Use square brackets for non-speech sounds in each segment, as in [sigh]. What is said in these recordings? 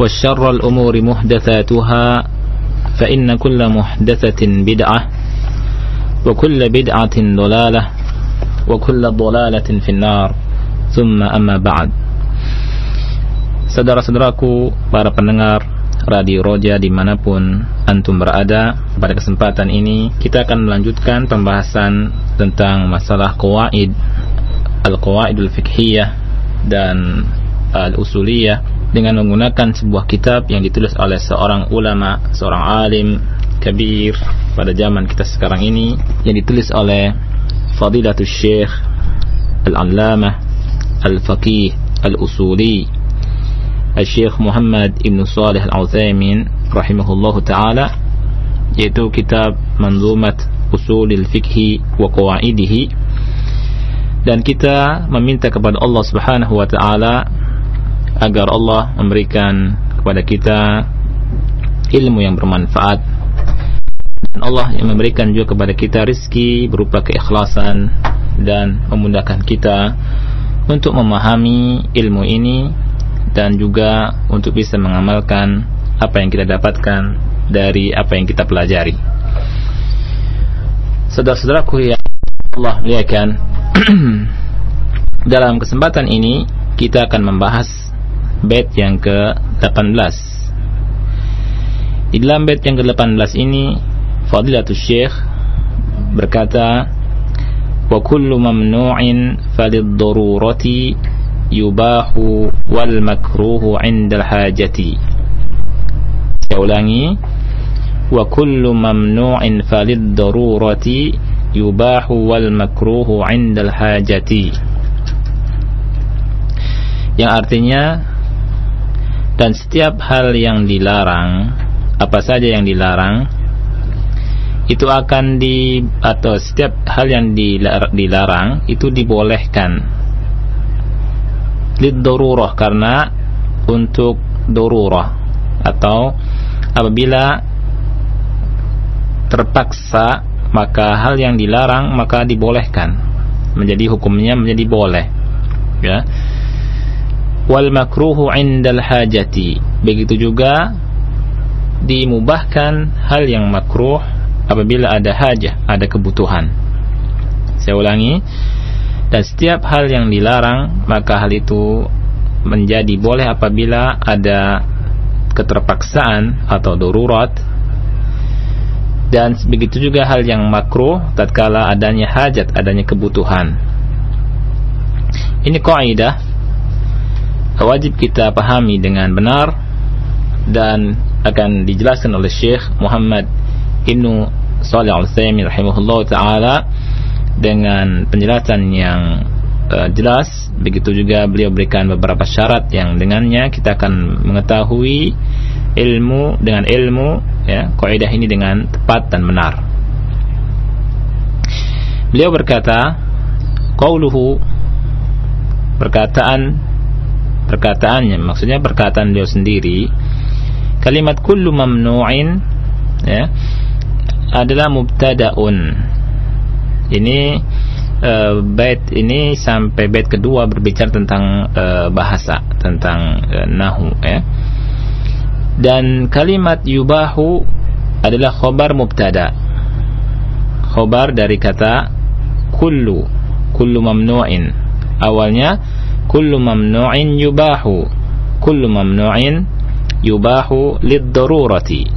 وشر الأمور محدثاتها فإن كل محدثة بدعة وكل بدعة ضلالة وكل ضلالة في النار ثم أما بعد Saudara-saudaraku, para pendengar Radio Roja dimanapun Antum berada Pada kesempatan ini kita akan melanjutkan pembahasan tentang masalah Qawaid Al-Qawaidul Fiqhiyah dan Al-Usuliyah Dengan menggunakan sebuah kitab yang ditulis oleh seorang ulama, seorang alim kabir pada zaman kita sekarang ini Yang ditulis oleh Fadilatul Syekh Al-Allamah Al-Faqih Al-Usuli Al-Syekh Muhammad Ibn Salih Al-Uthaymin rahimahullahu taala yaitu kitab Manzumat Usulil Fiqhi wa Qawaidihi. Dan kita meminta kepada Allah Subhanahu wa taala agar Allah memberikan kepada kita ilmu yang bermanfaat dan Allah yang memberikan juga kepada kita rizki berupa keikhlasan dan memudahkan kita untuk memahami ilmu ini dan juga untuk bisa mengamalkan apa yang kita dapatkan dari apa yang kita pelajari. Saudara-saudaraku yang Allah muliakan, [clears throat] dalam kesempatan ini kita akan membahas bait yang ke-18. Di dalam bait yang ke-18 ini Fadilatul Syekh berkata wa kullu mamnu'in falid darurati yubahu wal makruhu 'inda hajati saya ulangi wa kullu mamnu'in falid darurati yubahu wal makruhu 'inda hajati yang artinya dan setiap hal yang dilarang apa saja yang dilarang itu akan di atau setiap hal yang dilarang itu dibolehkan. Liddarurah karena untuk darurah atau apabila terpaksa maka hal yang dilarang maka dibolehkan. Menjadi hukumnya menjadi boleh. Ya wal makruhu indal hajati. Begitu juga dimubahkan hal yang makruh apabila ada hajah ada kebutuhan. Saya ulangi dan setiap hal yang dilarang maka hal itu menjadi boleh apabila ada keterpaksaan atau darurat. Dan begitu juga hal yang makruh tatkala adanya hajat adanya kebutuhan. Ini kaidah wajib kita pahami dengan benar dan akan dijelaskan oleh Syekh Muhammad Ibnu Shalih Al-Utsaimin rahimahullah taala dengan penjelasan yang uh, jelas. Begitu juga beliau berikan beberapa syarat yang dengannya. Kita akan mengetahui ilmu dengan ilmu ya kaidah ini dengan tepat dan benar. Beliau berkata qauluhu perkataan perkataannya maksudnya perkataan beliau sendiri kalimat kullu mamnu'in ya adalah mubtadaun. Ini uh, bait ini sampai bait kedua berbicara tentang uh, bahasa tentang uh, nahu ya. Dan kalimat yubahu adalah khobar mubtada. Khobar dari kata kullu kullu mamnu'in. Awalnya kullu mamnu'in yubahu kullu mamnu'in yubahu lid-darurati.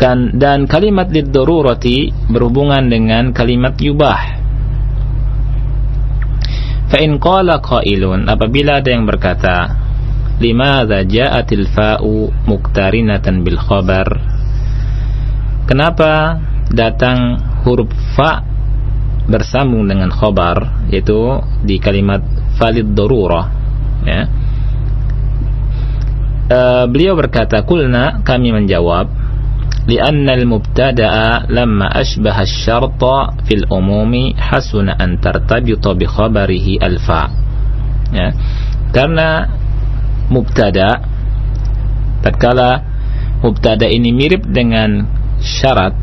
Kan dan kalimat lid-darurati berhubungan dengan kalimat yubah. Fa in qala qailun apabila ada yang berkata limadza ja'atil fa'u muktarinatan bil khabar? Kenapa datang huruf fa bersambung dengan khobar yaitu di kalimat valid darurah ya. Uh, beliau berkata kulna kami menjawab al-mubtada'a lamma ashbaha asy-syarta fil umumi hasuna an tartabita bi khabarihi al-fa. Ya. Karena mubtada tatkala mubtada ini mirip dengan syarat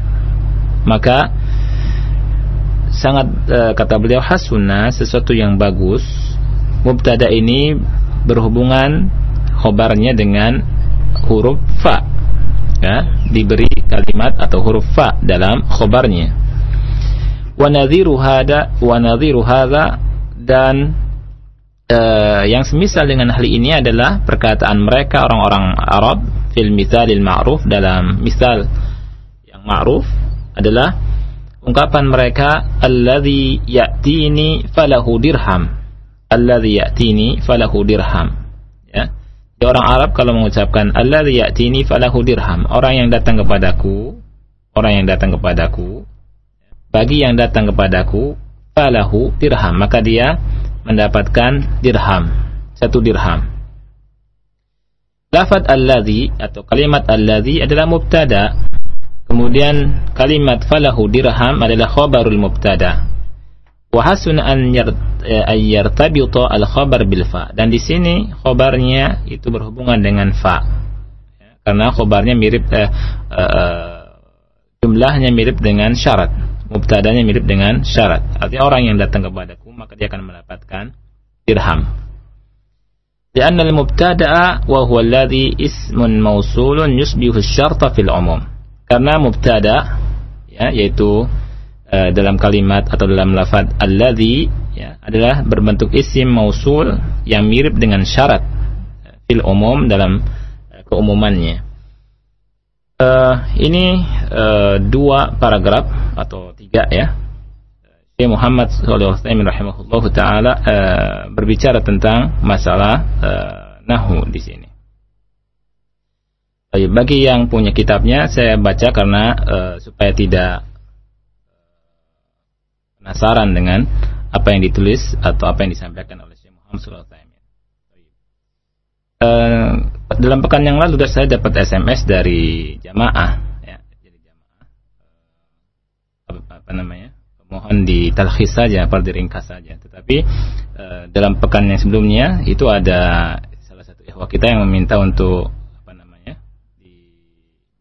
maka sangat e, kata beliau hasuna sesuatu yang bagus mubtada ini berhubungan khobarnya dengan huruf fa ya diberi kalimat atau huruf fa dalam khobarnya. Wa nadhiru hada wa nadhiru dan e, yang semisal dengan hal ini adalah perkataan mereka orang-orang Arab fil mithalil ma'ruf dalam misal yang ma'ruf adalah ungkapan mereka alladhi ya'tini falahu dirham. Alladhi ya'tini falahu dirham. Ya. Di orang Arab kalau mengucapkan alladhi ya'tini falahu dirham orang yang datang kepadaku orang yang datang kepadaku bagi yang datang kepadaku falahu dirham. Maka dia mendapatkan dirham satu dirham. Lafad alladhi atau kalimat alladhi adalah mubtada Kemudian kalimat falahu dirham adalah khabarul mubtada. Wa hasun an yartabita al khabar bil fa. Dan di sini khabarnya itu berhubungan dengan fa. Ya, karena khabarnya mirip eh, eh, jumlahnya mirip dengan syarat. Mubtadanya mirip dengan syarat. Artinya orang yang datang kepadaku maka dia akan mendapatkan dirham. لأن المبتدأ وهو الذي اسم موصول يشبه الشرط في العموم karena mubtada ya yaitu uh, dalam kalimat atau dalam lafaz alladzi ya adalah berbentuk isim mausul yang mirip dengan syarat fil umum dalam uh, keumumannya. Uh, ini uh, dua paragraf atau tiga ya. Syekh Muhammad alaihi rahimahullahu taala uh, berbicara tentang masalah uh, nahu di sini bagi yang punya kitabnya saya baca karena uh, supaya tidak penasaran dengan apa yang ditulis atau apa yang disampaikan oleh Syekh Muhammad SAW. Uh, dalam pekan yang lalu saya dapat SMS dari jamaah, ya, jadi jamaah apa, apa namanya, mohon ditalkhis saja, atau diringkas saja. Tetapi uh, dalam pekan yang sebelumnya itu ada salah satu ikhwah kita yang meminta untuk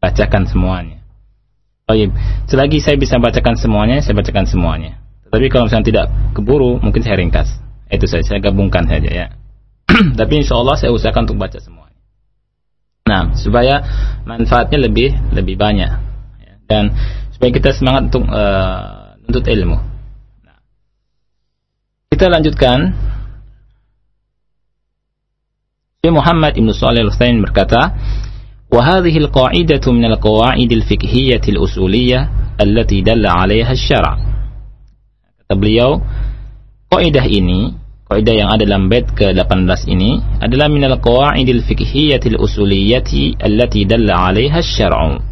bacakan semuanya. Oh selagi saya bisa bacakan semuanya, saya bacakan semuanya. Tapi kalau misalnya tidak keburu, mungkin saya ringkas. Itu saja, saya gabungkan saja ya. [clears throat] Tapi insya Allah saya usahakan untuk baca semuanya. Nah, supaya manfaatnya lebih lebih banyak ya. dan supaya kita semangat untuk uh, ilmu. Nah, kita lanjutkan. Muhammad Ibn Salih al berkata, وهذه القاعدة من القواعد الفقهية الأصولية التي دل عليها الشرع kata beliau kaidah ini kaidah yang ada dalam bait ke-18 ini adalah minal qawaidil fiqhiyatil usuliyati allati dalla 'alaiha asy-syar'u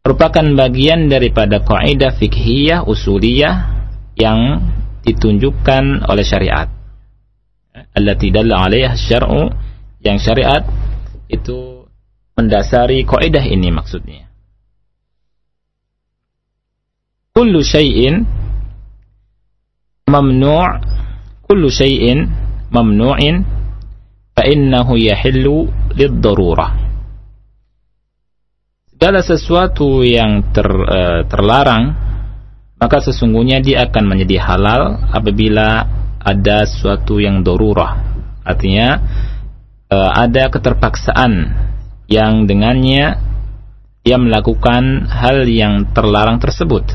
merupakan bagian daripada kaidah fikhiyah usuliyah yang ditunjukkan oleh syariat allati dalla 'alaiha asy-syar'u yang syariat itu mendasari kaidah ini maksudnya. Kullu syai'in mamnu' kullu syai'in mamnu'in fa innahu yahillu lid-darurah. Segala sesuatu yang ter, uh, terlarang maka sesungguhnya dia akan menjadi halal apabila ada sesuatu yang darurah. Artinya uh, ada keterpaksaan yang dengannya ia melakukan hal yang terlarang tersebut.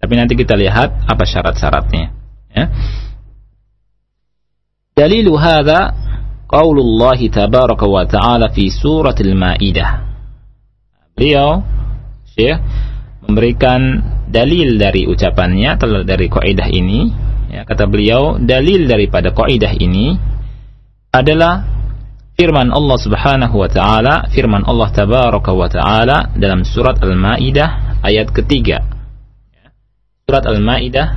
Tapi nanti kita lihat apa syarat-syaratnya. Ya. Dalil hadza qaulullah tabaraka wa ta'ala fi surat al-Maidah. Beliau Syekh memberikan dalil dari ucapannya dari kaidah ini ya, kata beliau dalil daripada kaidah ini adalah firman Allah Subhanahu wa taala, firman Allah tabaraka wa taala dalam surat Al-Maidah ayat ketiga. Surat Al-Maidah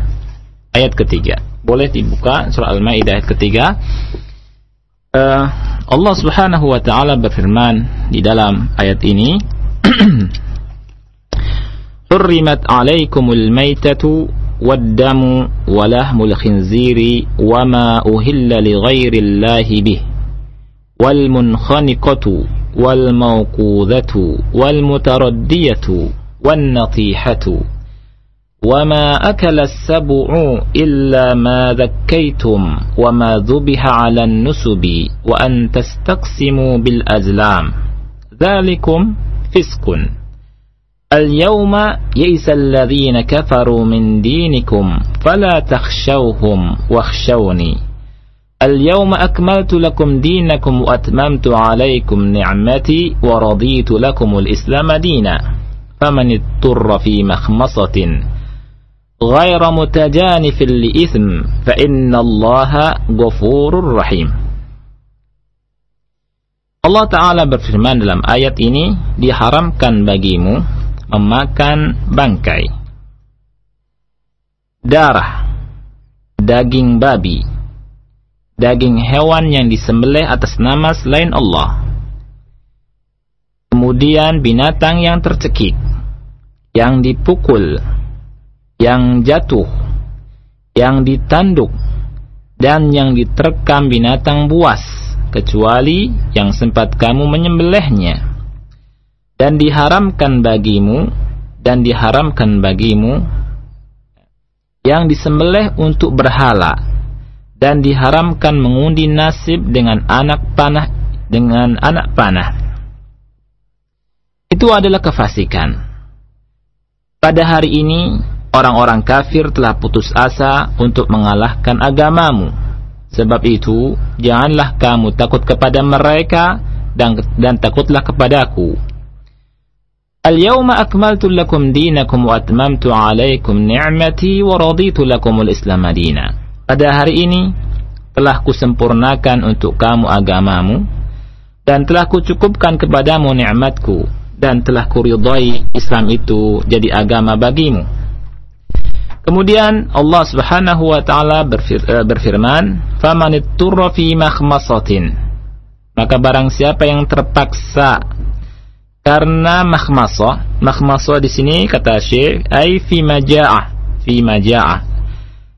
ayat ketiga. Boleh dibuka surat Al-Maidah ayat ketiga. Uh, Allah Subhanahu wa taala berfirman di dalam ayat ini حرمت عليكم الميتة والدم ولحم الخنزير وما أهل لغير الله به والمنخنقة والموقوذة والمتردية والنطيحة وما أكل السبع إلا ما ذكيتم وما ذبح على النسب وأن تستقسموا بالأزلام. ذلكم فسق. اليوم يئس الذين كفروا من دينكم فلا تخشوهم واخشوني. اليوم أكملت لكم دينكم وأتممت عليكم نعمتي ورضيت لكم الإسلام دينا فمن اضطر في مخمصة غير متجانف لإثم فإن الله غفور رحيم Allah Ta'ala berfirman dalam ayat ini diharamkan bagimu memakan bangkai darah daging babi daging hewan yang disembelih atas nama selain Allah. Kemudian binatang yang tercekik, yang dipukul, yang jatuh, yang ditanduk, dan yang diterkam binatang buas, kecuali yang sempat kamu menyembelihnya. Dan diharamkan bagimu, dan diharamkan bagimu, yang disembelih untuk berhala, dan diharamkan mengundi nasib dengan anak panah dengan anak panah. Itu adalah kefasikan. Pada hari ini orang-orang kafir telah putus asa untuk mengalahkan agamamu. Sebab itu, janganlah kamu takut kepada mereka dan, dan takutlah kepadaku. Al-yawma akmaltu lakum dinakum wa atmamtu alaikum ni'mati wa raditu lakum al-islam madina pada hari ini telah kusempurnakan untuk kamu agamamu dan telah kucukupkan kepadamu nikmatku dan telah kuridai Islam itu jadi agama bagimu. Kemudian Allah Subhanahu wa taala berfir eh, berfirman, "Faman itturra fi makhmasatin." Maka barang siapa yang terpaksa karena makhmasah, makhmasah di sini kata Syekh, ai fi maja'ah, fi maja'ah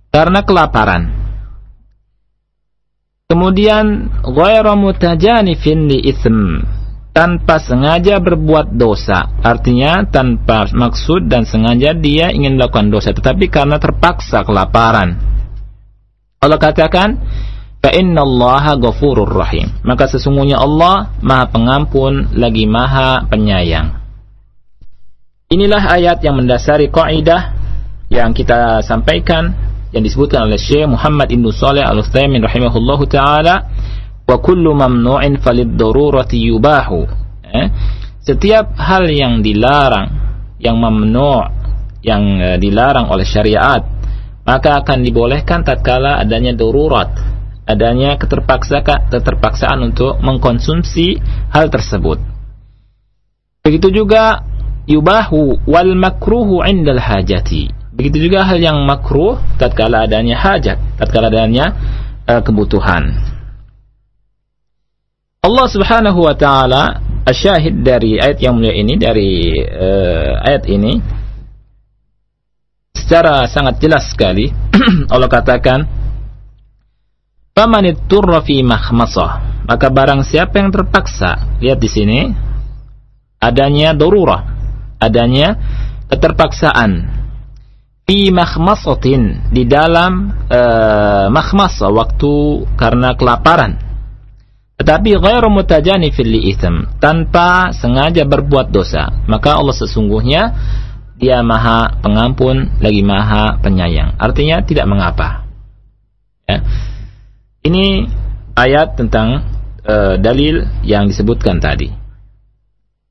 karena kelaparan. Kemudian ghairu mutajanifin li ism tanpa sengaja berbuat dosa. Artinya tanpa maksud dan sengaja dia ingin melakukan dosa tetapi karena terpaksa kelaparan. Allah katakan fa ghafurur rahim. Maka sesungguhnya Allah Maha Pengampun lagi Maha Penyayang. Inilah ayat yang mendasari kaidah yang kita sampaikan yang disebutkan oleh Syekh Muhammad Ibn Saleh Al-Utsaimin rahimahullahu taala wa kullu mamnu'in falid darurati yubahu eh? setiap hal yang dilarang yang mamnu' yang uh, dilarang oleh syariat maka akan dibolehkan tatkala adanya darurat adanya keterpaksaan untuk mengkonsumsi hal tersebut begitu juga yubahu wal makruhu indal hajati Begitu juga hal yang makruh tatkala adanya hajat, tatkala adanya uh, kebutuhan. Allah Subhanahu wa taala asyahid dari ayat yang mulia ini dari uh, ayat ini secara sangat jelas sekali [clears throat] Allah katakan faman fi mahmasah Maka barang siapa yang terpaksa, lihat di sini adanya darurah, adanya keterpaksaan fi makhmasatin di dalam uh, makhmasa waktu karena kelaparan. Tetapi ghairu mutajanifil li itham tanpa sengaja berbuat dosa. Maka Allah sesungguhnya dia maha pengampun lagi maha penyayang. Artinya tidak mengapa. Ya. ini ayat tentang uh, dalil yang disebutkan tadi.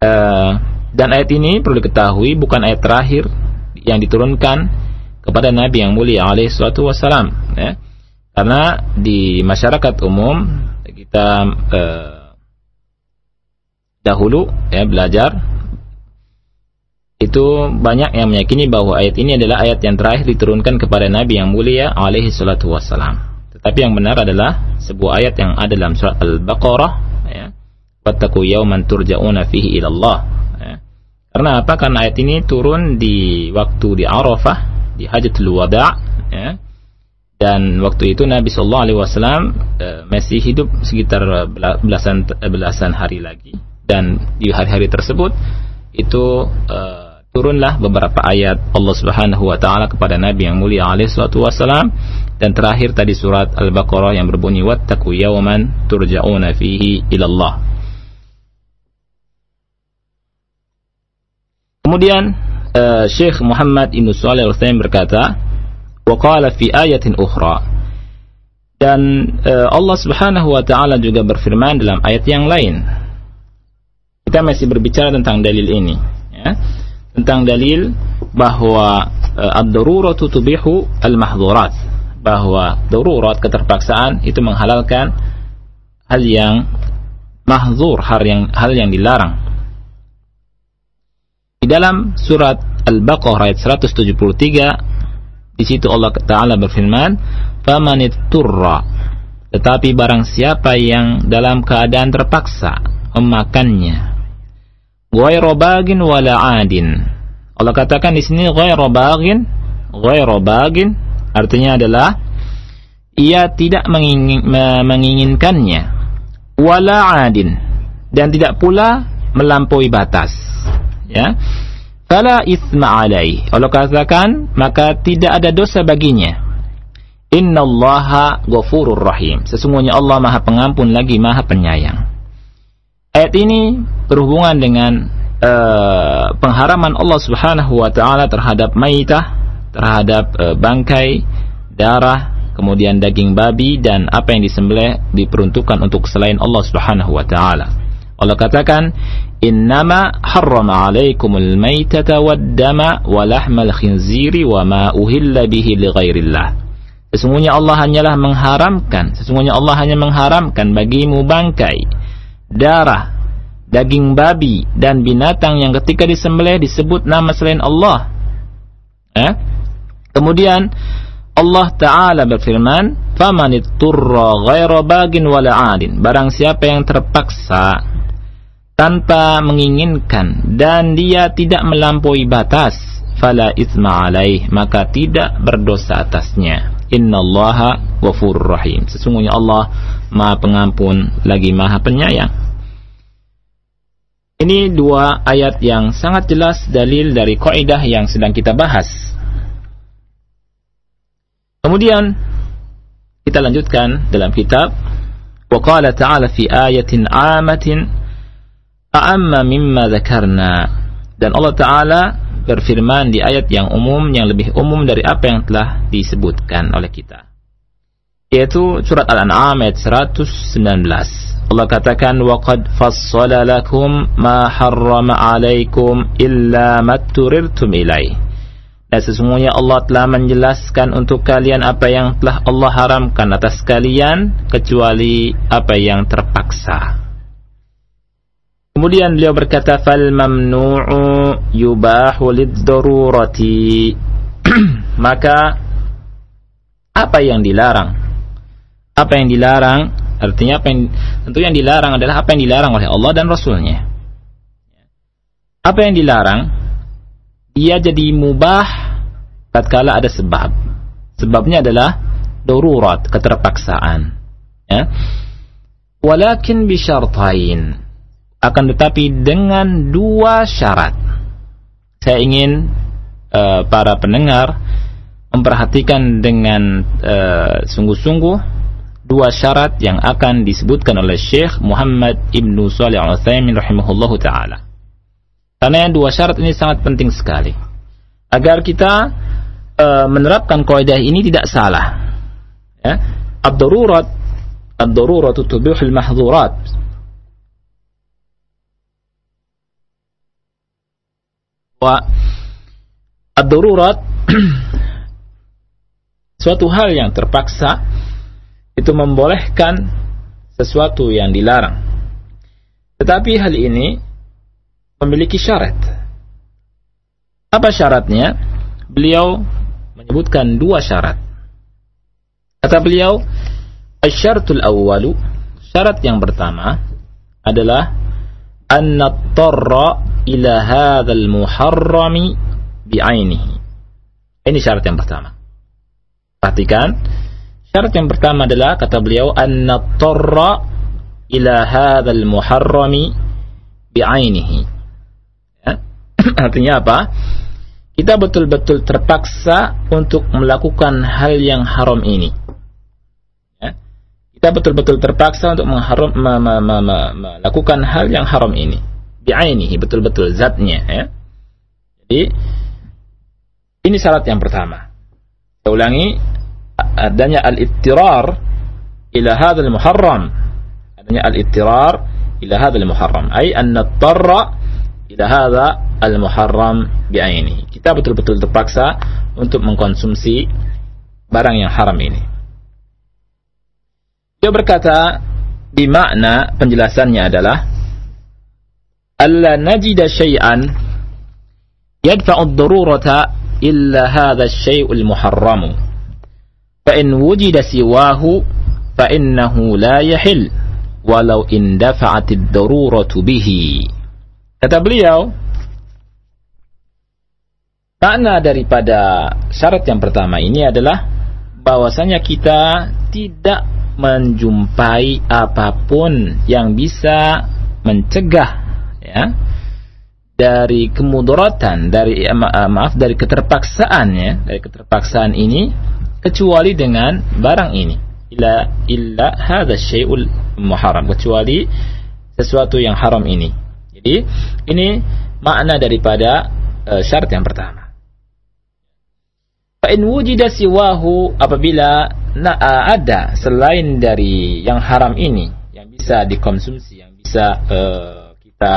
Uh, dan ayat ini perlu diketahui bukan ayat terakhir yang diturunkan kepada Nabi yang mulia alaihi salatu wasalam ya. Karena di masyarakat umum kita uh, dahulu ya belajar itu banyak yang meyakini bahwa ayat ini adalah ayat yang terakhir diturunkan kepada Nabi yang mulia alaihi salatu wassalam. Tetapi yang benar adalah sebuah ayat yang ada dalam surat Al-Baqarah ya. Wattaqu yawman turja'una fihi ila Allah. Ya. Karena apa? Karena ayat ini turun di waktu di Arafah, di Hajatul Wada' ya. Dan waktu itu Nabi Shallallahu Alaihi Wasallam uh, masih hidup sekitar belasan belasan hari lagi. Dan di hari-hari tersebut itu uh, turunlah beberapa ayat Allah Subhanahu wa taala kepada Nabi yang mulia alaihi wasalam dan terakhir tadi surat Al-Baqarah yang berbunyi wattaqu yawman turja'una fihi ila Allah. Kemudian uh, Syekh Muhammad Ibn Shalih Al-Utsaimin berkata, "Wa fi ayatin ukhra" dan uh, Allah Subhanahu wa taala juga berfirman dalam ayat yang lain. Kita masih berbicara tentang dalil ini, ya. Tentang dalil bahwa uh, ad-daruratu tubihu al-mahdhurat bahwa darurat keterpaksaan itu menghalalkan hal yang mahzur hal yang hal yang dilarang di dalam surat Al-Baqarah ayat 173 di situ Allah Taala berfirman famanitturra tetapi barang siapa yang dalam keadaan terpaksa memakannya ghairu bagin wala adin. Allah katakan di sini ghairu bagin, ghairu bagin artinya adalah ia tidak mengingin, menginginkannya wala adin dan tidak pula melampaui batas. Ya. Fala ithma alai. Allah katakan maka tidak ada dosa baginya. Inna allaha ghafurur rahim. Sesungguhnya Allah maha pengampun lagi maha penyayang. Ayat ini berhubungan dengan uh, pengharaman Allah Subhanahu wa taala terhadap maitah, terhadap uh, bangkai, darah, kemudian daging babi dan apa yang disembelih diperuntukkan untuk selain Allah Subhanahu wa taala. Allah katakan, "Innama harrama 'alaikumul maitata wad-dama wa lahmal khinziri wa ma uhilla bihi li ghairillah." Sesungguhnya Allah hanyalah mengharamkan, sesungguhnya Allah hanya mengharamkan bagimu bangkai, darah, daging babi dan binatang yang ketika disembelih disebut nama selain Allah. Eh? Kemudian Allah Ta'ala berfirman, "Faman itturra ghaira bagin wala 'adin." Barang siapa yang terpaksa tanpa menginginkan dan dia tidak melampaui batas fala isma alaih maka tidak berdosa atasnya. Innallaha ghafurur rahim. Sesungguhnya Allah Maha Pengampun lagi Maha Penyayang. Ini dua ayat yang sangat jelas dalil dari kaidah yang sedang kita bahas. Kemudian kita lanjutkan dalam kitab wa qala ta'ala fi ayatin amatin amma mimma zakarna. Dan Allah taala berfirman di ayat yang umum yang lebih umum dari apa yang telah disebutkan oleh kita. Yaitu surat Al-An'am ayat 119 Allah katakan waqad fassala lakum ma harrama alaikum illa matturirtum ilaih dan sesungguhnya Allah telah menjelaskan untuk kalian apa yang telah Allah haramkan atas kalian kecuali apa yang terpaksa. Kemudian beliau berkata fal mamnu'u yubahu lid-darurati. [clears throat] Maka apa yang dilarang? Apa yang dilarang? Artinya apa yang tentu yang dilarang adalah apa yang dilarang oleh Allah dan Rasulnya. Apa yang dilarang? Dia jadi mubah tatkala ada sebab. Sebabnya adalah darurat keterpaksaan. Ya. Walakin bisyartain akan tetapi dengan dua syarat saya ingin uh, para pendengar memperhatikan dengan sungguh sungguh-sungguh dua syarat yang akan disebutkan oleh Syekh Muhammad Ibnu Shalih Al-Utsaimin rahimahullahu taala. Karena dua syarat ini sangat penting sekali agar kita uh, menerapkan kaidah ini tidak salah. Ya. Ad-darurat ad-darurat tubihul wa ad-darurat [clears throat] suatu hal yang terpaksa itu membolehkan sesuatu yang dilarang. Tetapi hal ini memiliki syarat. Apa syaratnya? Beliau menyebutkan dua syarat. Kata beliau, "Asy-syartul awwalu" Syarat yang pertama adalah an nattarra ila hadzal muharrami bi'ainihi. Ini syarat yang pertama. Perhatikan, syarat yang pertama adalah kata beliau an nattarra ila hadzal muharrami bi'ainihi. Ya. [clears throat] Artinya apa? Kita betul-betul terpaksa untuk melakukan hal yang haram ini kita betul-betul terpaksa untuk mengharam, ma, ma, ma, ma, melakukan hal yang haram ini. Bi'ainihi, betul-betul zatnya. Ya. Jadi, ini syarat yang pertama. Saya ulangi, adanya al-ittirar ila hadzal muharram. Adanya al-ittirar ila hadzal muharram. Ay an nattarra ila hadza al-muharram bi'ainihi. Kita betul-betul terpaksa untuk mengkonsumsi barang yang haram ini. Dia berkata di makna penjelasannya adalah alla najida syai'an yadfa'u ad-darurata illa hadha asy-syai'u al-muharram fa in wujida siwahu fa la yahil walau indafa'at ad-daruratu bihi. Kata beliau makna daripada syarat yang pertama ini adalah bahwasanya kita tidak menjumpai apa pun yang bisa mencegah ya dari kemudaratan dari eh, eh, maaf dari keterpaksaan ya dari keterpaksaan ini kecuali dengan barang ini. Illa illa hadza syai'ul muharram kecuali sesuatu yang haram ini. Jadi ini makna daripada uh, syarat yang pertama. Fa in wujida siwahu apabila na, ada selain dari yang haram ini yang bisa dikonsumsi, yang bisa uh, kita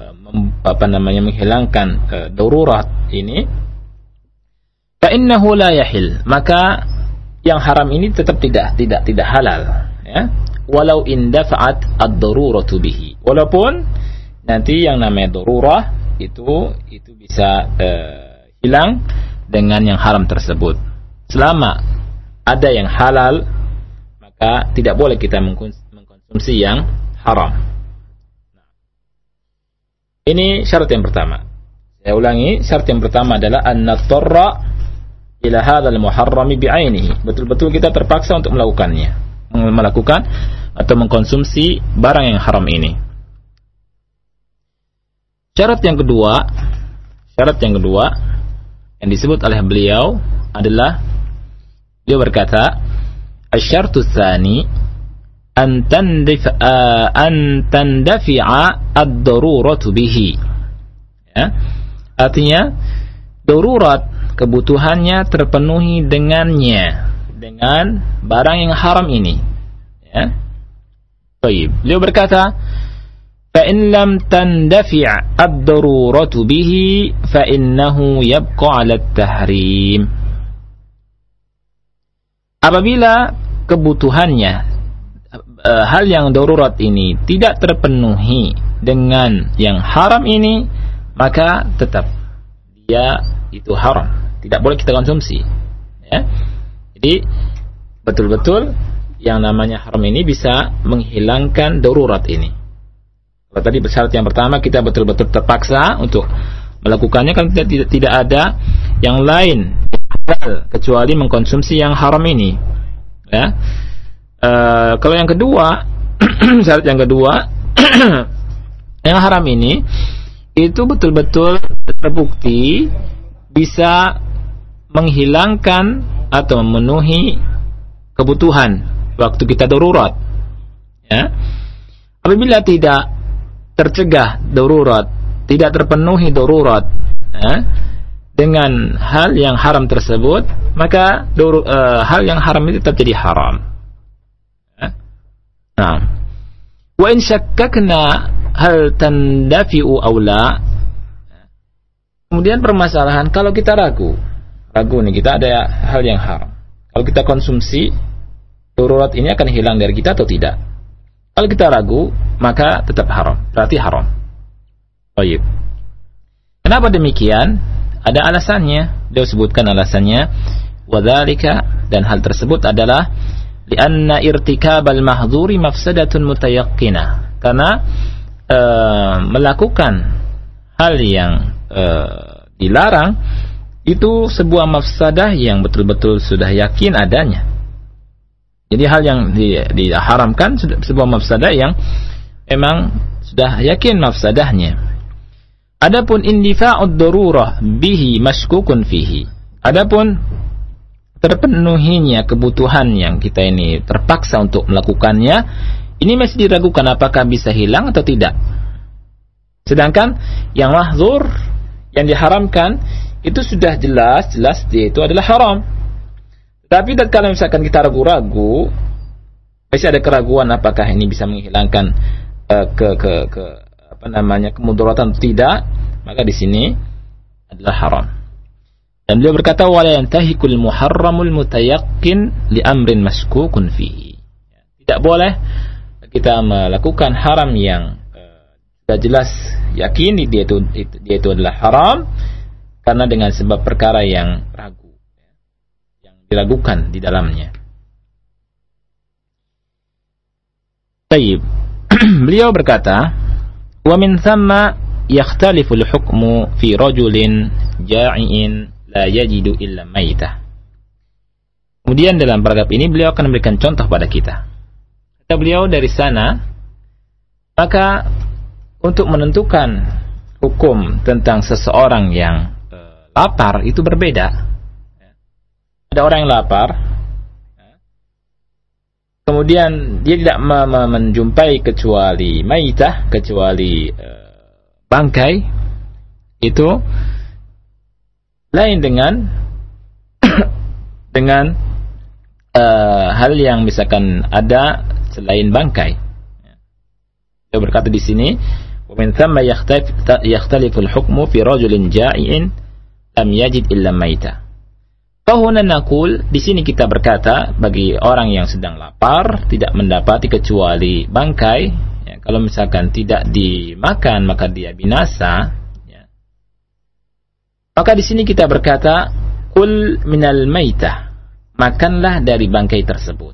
uh, mem, apa namanya menghilangkan uh, darurat ini, fa innahu la yahil. Maka yang haram ini tetap tidak tidak tidak halal, ya. Walau indafa'at ad-daruratu bihi. Walaupun nanti yang namanya darurah itu itu bisa uh, hilang dengan yang haram tersebut. Selama ada yang halal, maka tidak boleh kita mengkonsumsi yang haram. Ini syarat yang pertama. Saya ulangi, syarat yang pertama adalah an-natarra ila hadzal muharrami bi'ainihi. Betul-betul kita terpaksa untuk melakukannya. Melakukan atau mengkonsumsi barang yang haram ini. Syarat yang kedua, syarat yang kedua yang disebut oleh beliau adalah dia berkata asyartu tsani an tandif an tandafi'a ad-daruratu bihi ya artinya darurat kebutuhannya terpenuhi dengannya dengan barang yang haram ini ya Baik. Beliau berkata فإن لم تندفع الضرورة به فإنه يبقى على التحريم apabila kebutuhannya eh, hal yang darurat ini tidak terpenuhi dengan yang haram ini maka tetap dia itu haram. Tidak boleh kita konsumsi ya. Jadi betul-betul yang namanya haram ini bisa menghilangkan darurat ini. Tadi syarat yang pertama kita betul-betul terpaksa untuk melakukannya kan tidak, tidak ada yang lain kecuali mengkonsumsi yang haram ini. Ya. E, kalau yang kedua [clears throat] syarat yang kedua [clears throat] yang haram ini itu betul-betul terbukti bisa menghilangkan atau memenuhi kebutuhan waktu kita darurat. Ya. Apabila tidak tercegah darurat, tidak terpenuhi darurat ya, dengan hal yang haram tersebut, maka uh, hal yang haram itu tetap jadi haram. Nah, wa in syakkakna hal tandafi'u aw la. Kemudian permasalahan kalau kita ragu ragu nih kita ada hal yang haram. Kalau kita konsumsi darurat ini akan hilang dari kita atau tidak? Kalau kita ragu maka tetap haram. Berarti haram. Baik. Kenapa demikian? Ada alasannya. Dia sebutkan alasannya. Wadhalika dan hal tersebut adalah lianna irtikabal mahdhuri mafsadatun mutayaqqinah. Karena e, melakukan hal yang e, dilarang itu sebuah mafsadah yang betul-betul sudah yakin adanya. Jadi hal yang di, diharamkan sebuah mafsadah yang memang sudah yakin mafsadahnya. Adapun indifa'ud darurah bihi maskukun fihi. Adapun terpenuhinya kebutuhan yang kita ini terpaksa untuk melakukannya, ini masih diragukan apakah bisa hilang atau tidak. Sedangkan yang mahzur, yang diharamkan, itu sudah jelas, jelas dia itu adalah haram. Tapi kalau misalkan kita ragu-ragu, masih ada keraguan apakah ini bisa menghilangkan uh, ke, ke, ke apa namanya kemudaratan tidak, maka di sini adalah haram. Dan beliau berkata wala yantahikul muharramul mutayaqqin li amrin maskukun fihi. Tidak boleh kita melakukan haram yang uh, sudah jelas yakin dia itu, dia itu adalah haram karena dengan sebab perkara yang ragu yang diragukan di dalamnya. Taib. [clears throat] beliau berkata Wa min thamma yakhtalifu al-hukmu fi rajulin ja'iin la yajidu illa maitah. Kemudian dalam paragraf ini beliau akan memberikan contoh pada kita. Kata beliau dari sana, maka untuk menentukan hukum tentang seseorang yang e, lapar itu berbeda. Ada orang yang lapar, kemudian dia tidak menjumpai kecuali maitah kecuali uh, bangkai itu lain dengan [coughs] dengan uh, hal yang misalkan ada selain bangkai. Dia berkata di sini, "Wa thamma yakhtalifu al-hukmu fi rajulin ja'iin lam yajid illa maitah." Fahuna nakul, di sini kita berkata bagi orang yang sedang lapar tidak mendapati kecuali bangkai. Ya, kalau misalkan tidak dimakan maka dia binasa. Ya. Maka di sini kita berkata kul minal maitah, makanlah dari bangkai tersebut.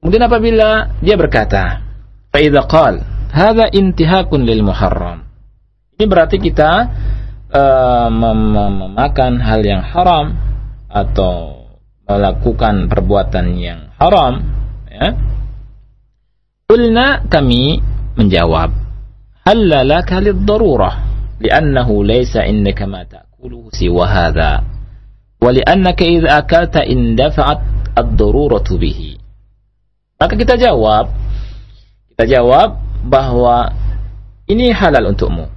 Kemudian apabila dia berkata, faida qal, intihakun lil muharram. Ini berarti kita mem memakan hal yang haram atau melakukan perbuatan yang haram ya. Kulna kami menjawab halalaka lid-darurah li'annahu laysa indaka ma ta'kuluhu siwa hadha wa li'annaka idza akalta indafa'at ad-daruratu bihi. Maka kita jawab kita jawab bahwa ini halal untukmu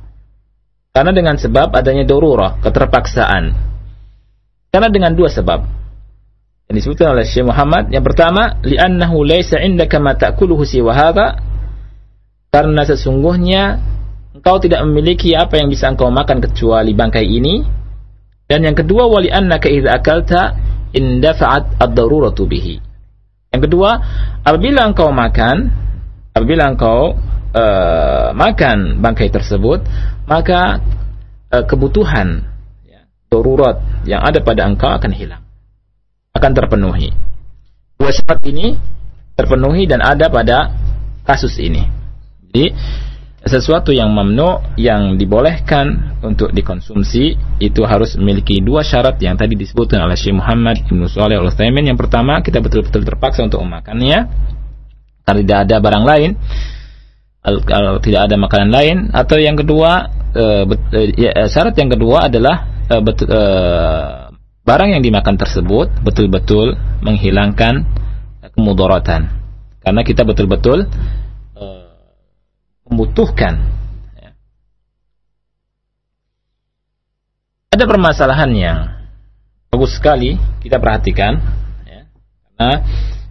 karena dengan sebab adanya dorurah, keterpaksaan. Karena dengan dua sebab. Yang disebutkan oleh Syekh Muhammad. Yang pertama, li'annahu laysa indaka ma ta'kuluhu siwa hadha. Karena sesungguhnya engkau tidak memiliki apa yang bisa engkau makan kecuali bangkai ini. Dan yang kedua, wali annaka idza akalta indafa'at ad-daruratu bihi. Yang kedua, apabila engkau makan, apabila engkau uh, makan bangkai tersebut, maka uh, kebutuhan ya, darurat yang ada pada engkau akan hilang, akan terpenuhi. Dua syarat ini terpenuhi dan ada pada kasus ini. Jadi sesuatu yang mamnu yang dibolehkan untuk dikonsumsi itu harus memiliki dua syarat yang tadi disebutkan oleh Syekh Muhammad Ibn Saleh Al. Yang pertama, kita betul-betul terpaksa untuk memakannya. karena tidak ada barang lain kalau tidak ada makanan lain. Atau yang kedua bet, uh, ya, syarat yang kedua adalah barang yang dimakan tersebut betul-betul menghilangkan kemudaratan. Karena kita betul-betul uh, membutuhkan ya. ada permasalahan yang bagus sekali kita perhatikan ya, karena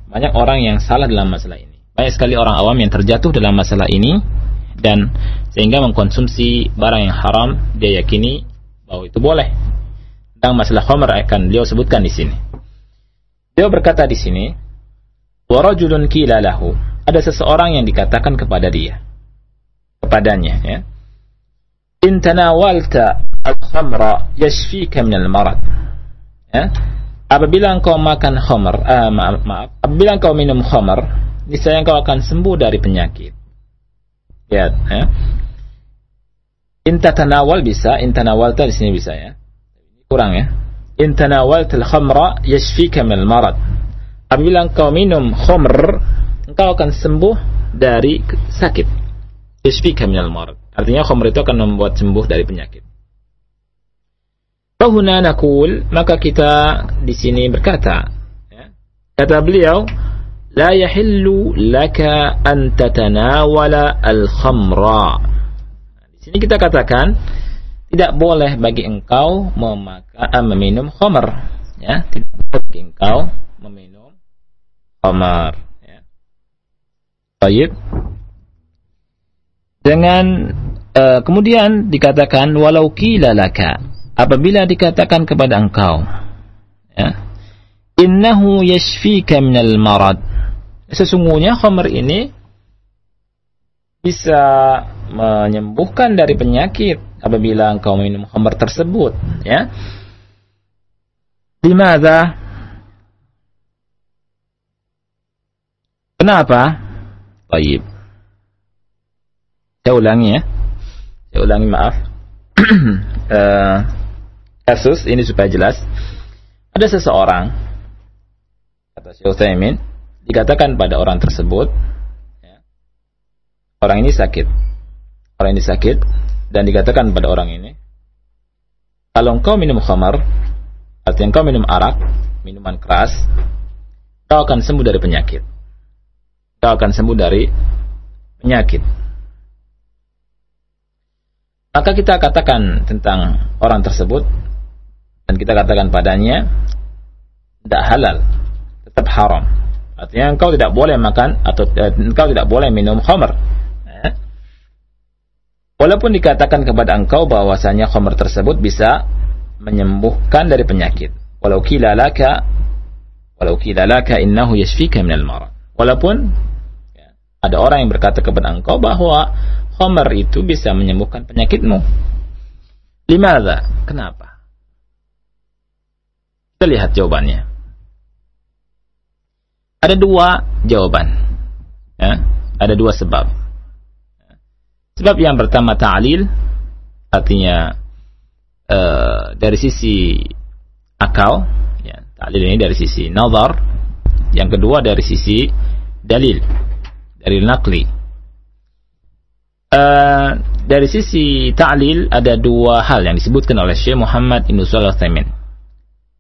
banyak orang yang salah dalam masalah ini banyak sekali orang awam yang terjatuh dalam masalah ini dan sehingga mengkonsumsi barang yang haram dia yakini bahwa itu boleh. Tentang masalah khamr akan beliau sebutkan di sini. Beliau berkata di sini, "Wa rajulun lahu." Ada seseorang yang dikatakan kepada dia kepadanya ya. In tanawalta al-khamra yashfika min al-marad. Ya. Apabila engkau makan khamr, uh, maaf, maaf, apabila engkau minum khamr, niscaya engkau akan sembuh dari penyakit. Ya, ya. Inta tanawal bisa, intanawal di sini bisa ya. Kurang ya. Intanawal tel khamra yashfika min marad. Apabila engkau minum khamr, engkau akan sembuh dari sakit. Yashfika min marad. Artinya khamr itu akan membuat sembuh dari penyakit. Fahuna nakul, maka kita di sini berkata, ya. kata beliau, لا يحل لك أن تتناول الخمر Di sini kita katakan tidak boleh bagi engkau memakan uh, meminum khamr ya tidak boleh bagi engkau meminum khamr ya Baik. dengan uh, kemudian dikatakan walau kila laka apabila dikatakan kepada engkau ya innahu yashfika minal marad sesungguhnya khamr ini bisa menyembuhkan dari penyakit apabila engkau minum khamr tersebut ya Di mana? Kenapa? Baik. Saya ulangi ya. Saya ulangi maaf. uh, [clears throat] kasus ini supaya jelas. Ada seseorang kata Syekh Utsaimin dikatakan pada orang tersebut ya, orang ini sakit. Orang ini sakit dan dikatakan pada orang ini kalau engkau minum khamar artinya engkau minum arak minuman keras kau akan sembuh dari penyakit. Kau akan sembuh dari penyakit. Maka kita katakan tentang orang tersebut dan kita katakan padanya tidak halal tetap haram Artinya engkau tidak boleh makan atau eh, engkau tidak boleh minum khamr. Eh? Walaupun dikatakan kepada engkau bahwasanya khamr tersebut bisa menyembuhkan dari penyakit. Walau kila laka walau kila laka innahu yashfika minal marad. Walaupun ya, ada orang yang berkata kepada engkau bahwa khamr itu bisa menyembuhkan penyakitmu. Limadha? Kenapa? Kita lihat jawabannya. Ada dua jawaban. Ya, ada dua sebab. Sebab yang pertama ta'lil artinya uh, dari sisi akal, ya, ta'lil ini dari sisi nazar. Yang kedua dari sisi dalil, dari nakli. Uh, dari sisi ta'lil ada dua hal yang disebutkan oleh Syekh Muhammad Ibn Salah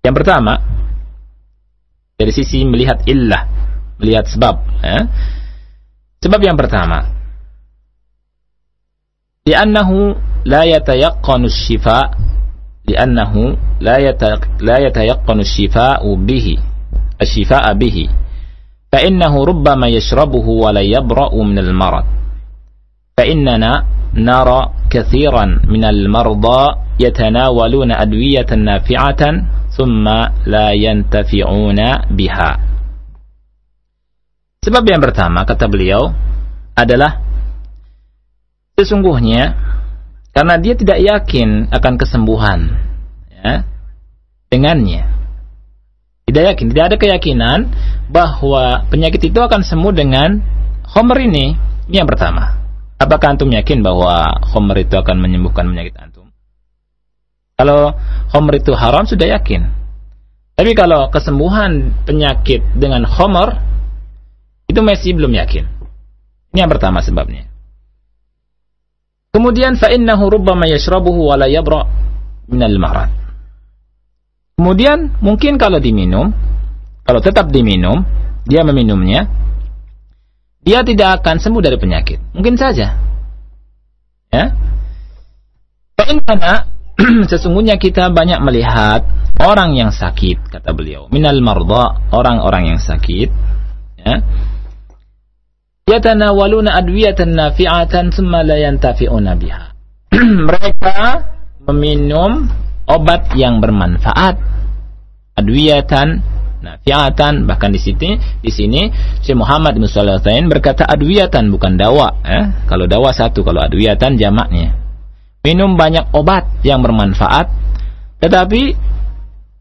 Yang pertama, dari sisi melihat illah, melihat sebab. Ya. Sebab yang pertama, li'annahu la yatayaqqanu shifa li'annahu la la yatayaqqanu shifa'u bihi asy-shifa'a bihi fa innahu rubbama yashrabuhu wa la yabra'u min al-marad fa innana nara kathiran min al-marda yatanawaluna adwiyatan nafi'atan thumma la yantafi'una biha. Sebab yang pertama kata beliau adalah sesungguhnya karena dia tidak yakin akan kesembuhan ya, dengannya. Tidak yakin, tidak ada keyakinan bahwa penyakit itu akan sembuh dengan homer ini. Ini yang pertama. Apakah antum yakin bahwa homer itu akan menyembuhkan penyakit antum? Kalau homer itu haram sudah yakin. Tapi kalau kesembuhan penyakit dengan homer Itu masih belum yakin. Ini yang pertama sebabnya. Kemudian fa innahu rubbama yashrabuhu wa la yabra. Kemudian mungkin kalau diminum, kalau tetap diminum, dia meminumnya, dia tidak akan sembuh dari penyakit. Mungkin saja. Ya. Karena [clears throat] sesungguhnya kita banyak melihat orang yang sakit, kata beliau. Minal marda, orang-orang yang sakit. Ya yatanawaluna adwiyatan nafi'atan thumma la yantafi'una biha. [clears throat] Mereka meminum obat yang bermanfaat. Adwiyatan nafi'atan bahkan di sini di sini Syekh Muhammad bin berkata adwiyatan bukan dawa eh? kalau dawa satu kalau adwiyatan jamaknya minum banyak obat yang bermanfaat tetapi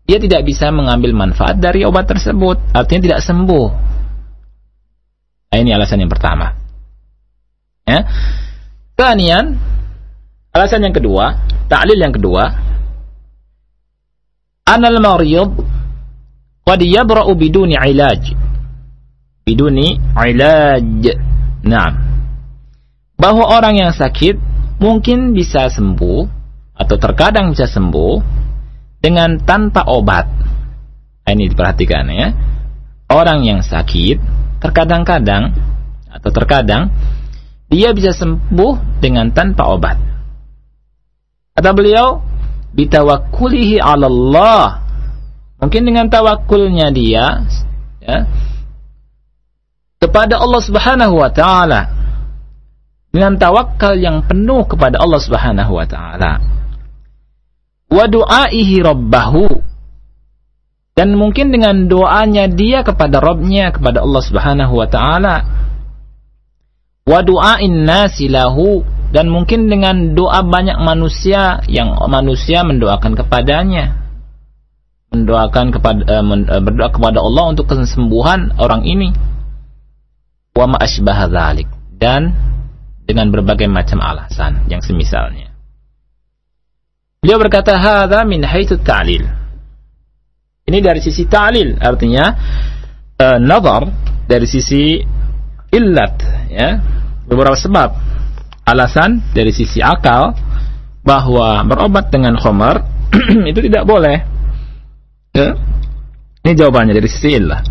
dia tidak bisa mengambil manfaat dari obat tersebut artinya tidak sembuh Nah, ini alasan yang pertama. Ya. Kemudian alasan yang kedua, taklil yang kedua, anal marid qad yabra'u biduni ilaj. Biduni ilaj. Nah, bahwa orang yang sakit mungkin bisa sembuh atau terkadang bisa sembuh dengan tanpa obat. Nah, ini diperhatikan ya. Orang yang sakit terkadang-kadang atau terkadang dia bisa sembuh dengan tanpa obat. Kata beliau, bitawakkulihi 'ala Allah. Mungkin dengan tawakulnya dia ya, kepada Allah Subhanahu wa taala. Dengan tawakal yang penuh kepada Allah Subhanahu wa taala. Wa du'aihi rabbahu. Dan mungkin dengan doanya dia kepada Robnya kepada Allah Subhanahu wa taala. Wa du'ain nasi lahu. Dan mungkin dengan doa banyak manusia yang manusia mendoakan kepadanya. Mendoakan kepada uh, berdoa kepada Allah untuk kesembuhan orang ini. Wa ma asbah dan dengan berbagai macam alasan yang semisalnya Beliau berkata hadza min haitsu ta'lil ini dari sisi ta'lil, artinya uh, nazar dari sisi illat, ya. Beberapa sebab. Alasan dari sisi akal bahwa berobat dengan khamar [clears throat] itu tidak boleh. Ya. Ini jawabannya dari sisi illah.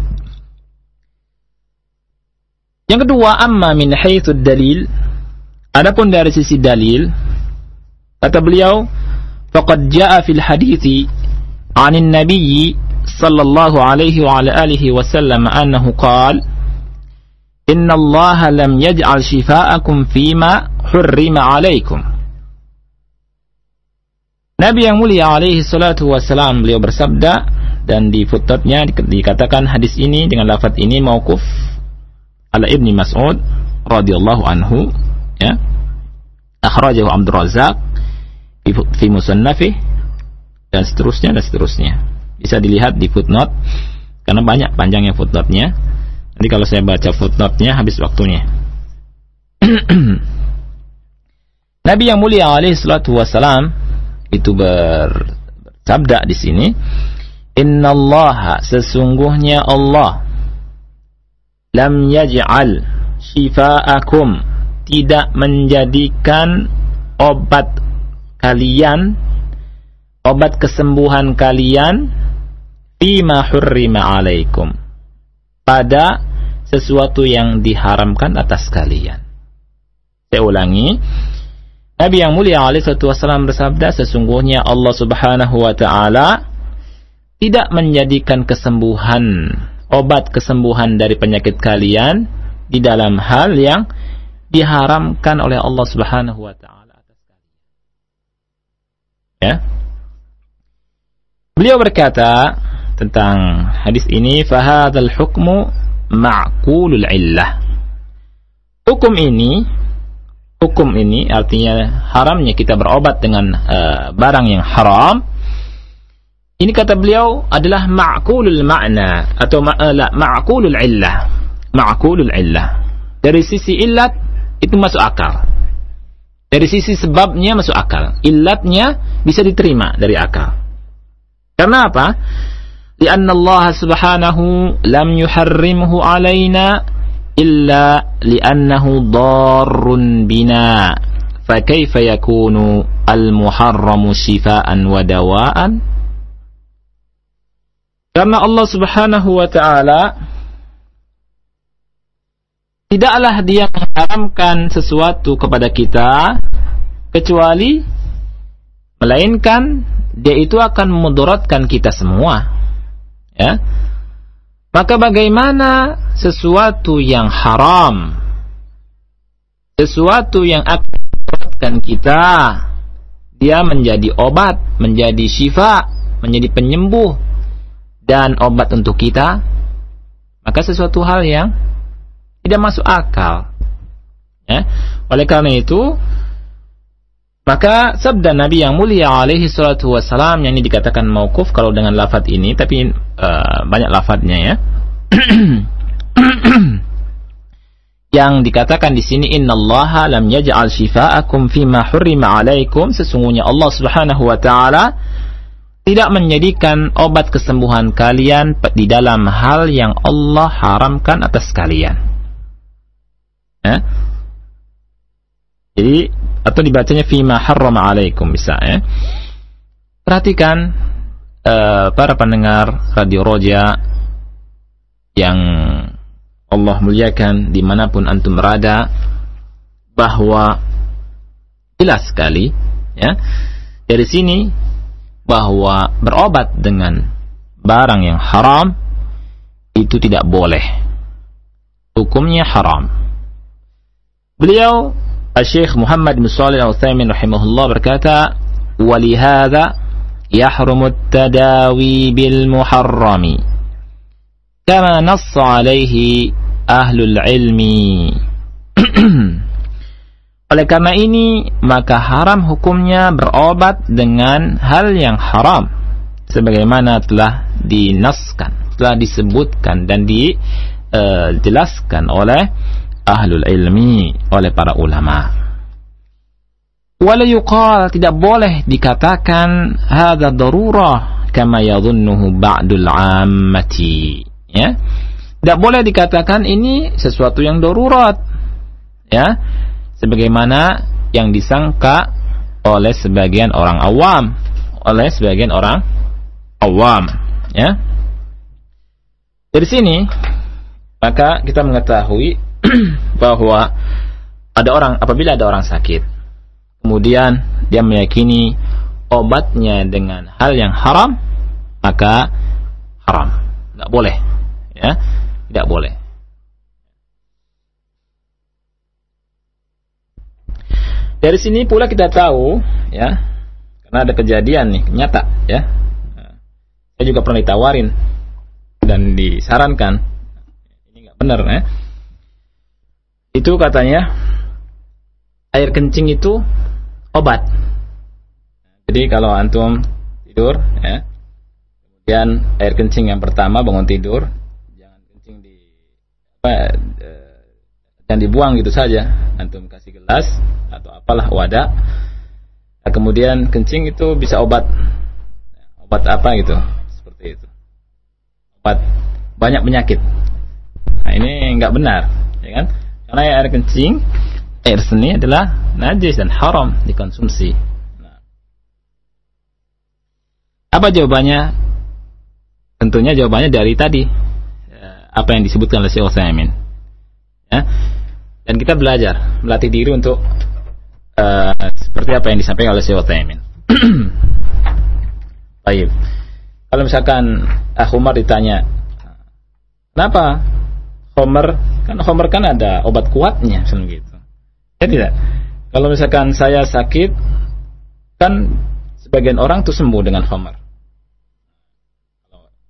Yang kedua, amma min haitsu dalil. Adapun dari sisi dalil, kata beliau, faqad jaa fil hadithi 'anil nabiyyi صلى الله عليه وعلى آله وسلم أنه قال إن الله لم يجعل شفاءكم فيما حرم عليكم Nabi yang mulia alaihi salatu wassalam beliau bersabda dan di footnote-nya dikatakan hadis ini dengan lafaz ini mauquf ala Ibni Mas'ud radhiyallahu anhu ya akhrajahu Abdul Razzaq fi musannafih dan seterusnya dan seterusnya bisa dilihat di footnote karena banyak panjangnya footnote-nya. Nanti kalau saya baca footnote-nya habis waktunya. [clears throat] Nabi yang mulia alaihi salatu wasalam itu bersabda di sini, "Innallaha sesungguhnya Allah lam yaj'al shifaakum tidak menjadikan obat kalian obat kesembuhan kalian fima hurrima alaikum pada sesuatu yang diharamkan atas kalian. Saya ulangi. Nabi yang mulia alaihi wasallam bersabda sesungguhnya Allah Subhanahu wa taala tidak menjadikan kesembuhan obat kesembuhan dari penyakit kalian di dalam hal yang diharamkan oleh Allah Subhanahu wa taala atas kalian. Ya. Beliau berkata tentang hadis ini, "Fahadzal hukmu ma'qulul illah." Hukum ini hukum ini artinya haramnya kita berobat dengan uh, barang yang haram. Ini kata beliau adalah ma'qulul ma'na atau eh, ma'qulul illah. Ma'qulul illah. Dari sisi illat itu masuk akal. Dari sisi sebabnya masuk akal. Illatnya bisa diterima dari akal. Karena apa? Karena Allah Subhanahu lam yuharrimhu alaina إلا لأنه ضار بنا فكيف يكون المحرم شفاء ودواء Karena Allah subhanahu wa ta'ala Tidaklah dia mengharamkan sesuatu kepada kita Kecuali Melainkan Dia itu akan memudaratkan kita semua. Ya. Maka bagaimana sesuatu yang haram, sesuatu yang akan membuatkan kita, dia menjadi obat, menjadi syifa, menjadi penyembuh, dan obat untuk kita, maka sesuatu hal yang tidak masuk akal. Ya. Oleh karena itu, maka sabda Nabi yang mulia alaihi salatu wassalam yang ini dikatakan maukuf kalau dengan lafaz ini tapi uh, banyak lafadznya ya. [clears throat] yang dikatakan di sini innallaha lam yaj'al shifa'akum fima hurrima alaikum sesungguhnya Allah Subhanahu wa taala tidak menjadikan obat kesembuhan kalian di dalam hal yang Allah haramkan atas kalian. Ya? Jadi atau dibacanya fima harrama alaikum bisa ya. Perhatikan uh, para pendengar Radio Roja yang Allah muliakan di mana pun antum berada bahwa jelas sekali ya dari sini bahwa berobat dengan barang yang haram itu tidak boleh hukumnya haram beliau Syekh Muhammad bin Shalih Al-Utsaimin rahimahullah berkata, "Walihada yahrumu at-tadawi bil muharrami." Kama nass alaihi ahlul ilmi. [clears throat] Oleh karena ini, maka haram hukumnya berobat dengan hal yang haram. Sebagaimana telah dinaskan, telah disebutkan dan dijelaskan oleh ahlul ilmi oleh para ulama. Wala yuqal tidak boleh dikatakan hadza darurah kama yadhunnuhu ba'dul ammati. Ya. Tidak boleh dikatakan ini sesuatu yang darurat. Ya. Sebagaimana yang disangka oleh sebagian orang awam, oleh sebagian orang awam, ya. Dari sini maka kita mengetahui [clears throat] bahwa ada orang apabila ada orang sakit kemudian dia meyakini obatnya dengan hal yang haram maka haram. Tidak boleh ya. Tidak boleh. Dari sini pula kita tahu ya karena ada kejadian nih nyata ya. Saya juga pernah ditawarin dan disarankan. Ini nggak benar ya itu katanya air kencing itu obat. Jadi kalau antum tidur ya, kemudian air kencing yang pertama bangun tidur, jangan kencing di apa dan dibuang gitu saja. Antum kasih gelas atau apalah wadah. Nah, kemudian kencing itu bisa obat. Obat apa gitu? Seperti itu. Obat banyak penyakit. Nah, ini nggak benar, ya kan? Karena air kencing, air seni adalah najis dan haram dikonsumsi. Nah. Apa jawabannya? Tentunya jawabannya dari tadi ya, apa yang disebutkan oleh Syekh Utsaimin. Ya. Dan kita belajar, melatih diri untuk uh, seperti apa yang disampaikan oleh Syekh Utsaimin. [clears throat] Baik. Kalau misalkan Ahumar ditanya, kenapa Homer kan Homer kan ada obat kuatnya misalnya gitu. Ya tidak. Kalau misalkan saya sakit kan sebagian orang tuh sembuh dengan Homer.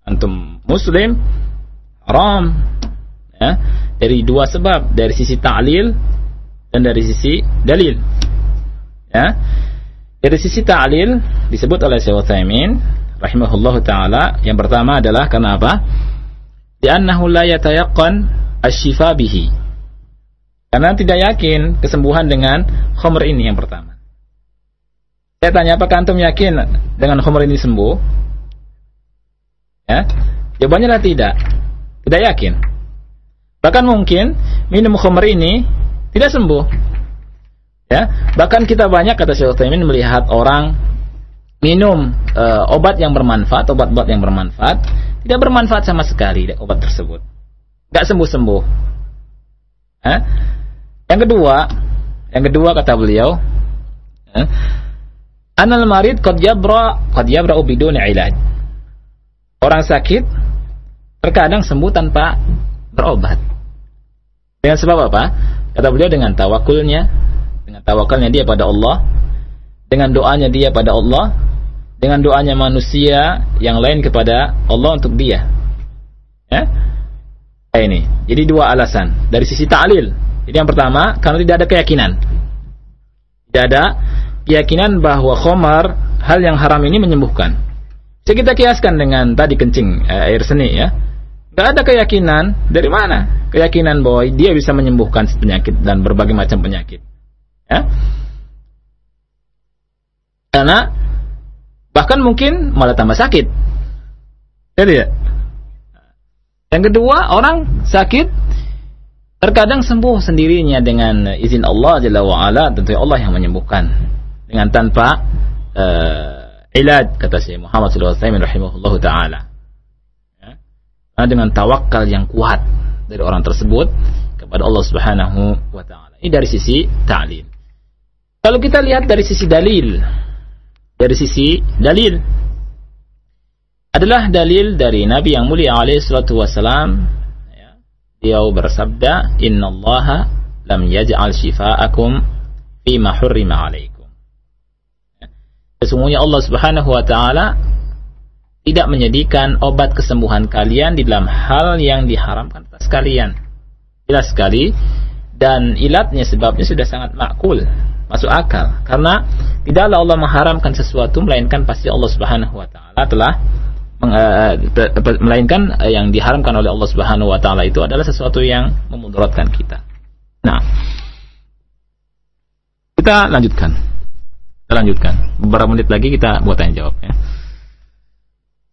Antum muslim haram ya dari dua sebab dari sisi ta'lil dan dari sisi dalil ya dari sisi ta'lil disebut oleh Syekh Utsaimin rahimahullahu taala yang pertama adalah karena apa li'annahu la yatayaqqan asyifa bihi. Karena tidak yakin kesembuhan dengan khomer ini yang pertama. Saya tanya apakah antum yakin dengan khomer ini sembuh? Ya. Jawabannya adalah tidak. Tidak yakin. Bahkan mungkin minum khamr ini tidak sembuh. Ya, bahkan kita banyak kata Syekh Utsaimin melihat orang minum e, obat yang bermanfaat, obat-obat yang bermanfaat, tidak bermanfaat sama sekali obat tersebut. Tidak sembuh-sembuh. Eh? Yang kedua, yang kedua kata beliau, eh? Anal marid qad yabra qad yabra ilaj. Orang sakit terkadang sembuh tanpa berobat. Dengan sebab apa? Kata beliau dengan tawakulnya, dengan tawakalnya dia pada Allah, dengan doanya dia pada Allah, dengan doanya manusia yang lain kepada Allah untuk dia. Ya? Ini. Jadi dua alasan dari sisi ta'lil. Jadi yang pertama, karena tidak ada keyakinan. Tidak ada keyakinan bahwa khomar hal yang haram ini menyembuhkan. Jadi kita kiaskan dengan tadi kencing eh, air seni ya. Gak ada keyakinan dari mana? Keyakinan bahwa dia bisa menyembuhkan penyakit dan berbagai macam penyakit. Ya. Karena bahkan mungkin malah tambah sakit. Ya. Yang kedua, orang sakit terkadang sembuh sendirinya dengan izin Allah Jalla wa ala, tentu Allah yang menyembuhkan dengan tanpa uh, ilad kata Syekh Muhammad wasallam rahimahullahu taala. Ya. dengan tawakal yang kuat dari orang tersebut kepada Allah Subhanahu wa taala. Ini dari sisi ta'lil. Kalau kita lihat dari sisi dalil, dari sisi dalil. Adalah dalil dari Nabi yang mulia alaihi salatu wasalam ya, beliau bersabda innallaha lam yaj'al shifa'akum fi ma hurrima alaikum. Sesungguhnya Allah Subhanahu wa taala tidak menjadikan obat kesembuhan kalian di dalam hal yang diharamkan atas kalian. Jelas sekali. Dan ilatnya sebabnya sudah sangat makul, masuk akal. Karena tidaklah Allah mengharamkan sesuatu melainkan pasti Allah Subhanahu wa taala telah eh, melainkan yang diharamkan oleh Allah Subhanahu wa taala itu adalah sesuatu yang memudaratkan kita. Nah, kita lanjutkan. Kita lanjutkan. Beberapa menit lagi kita buat tanya jawab ya.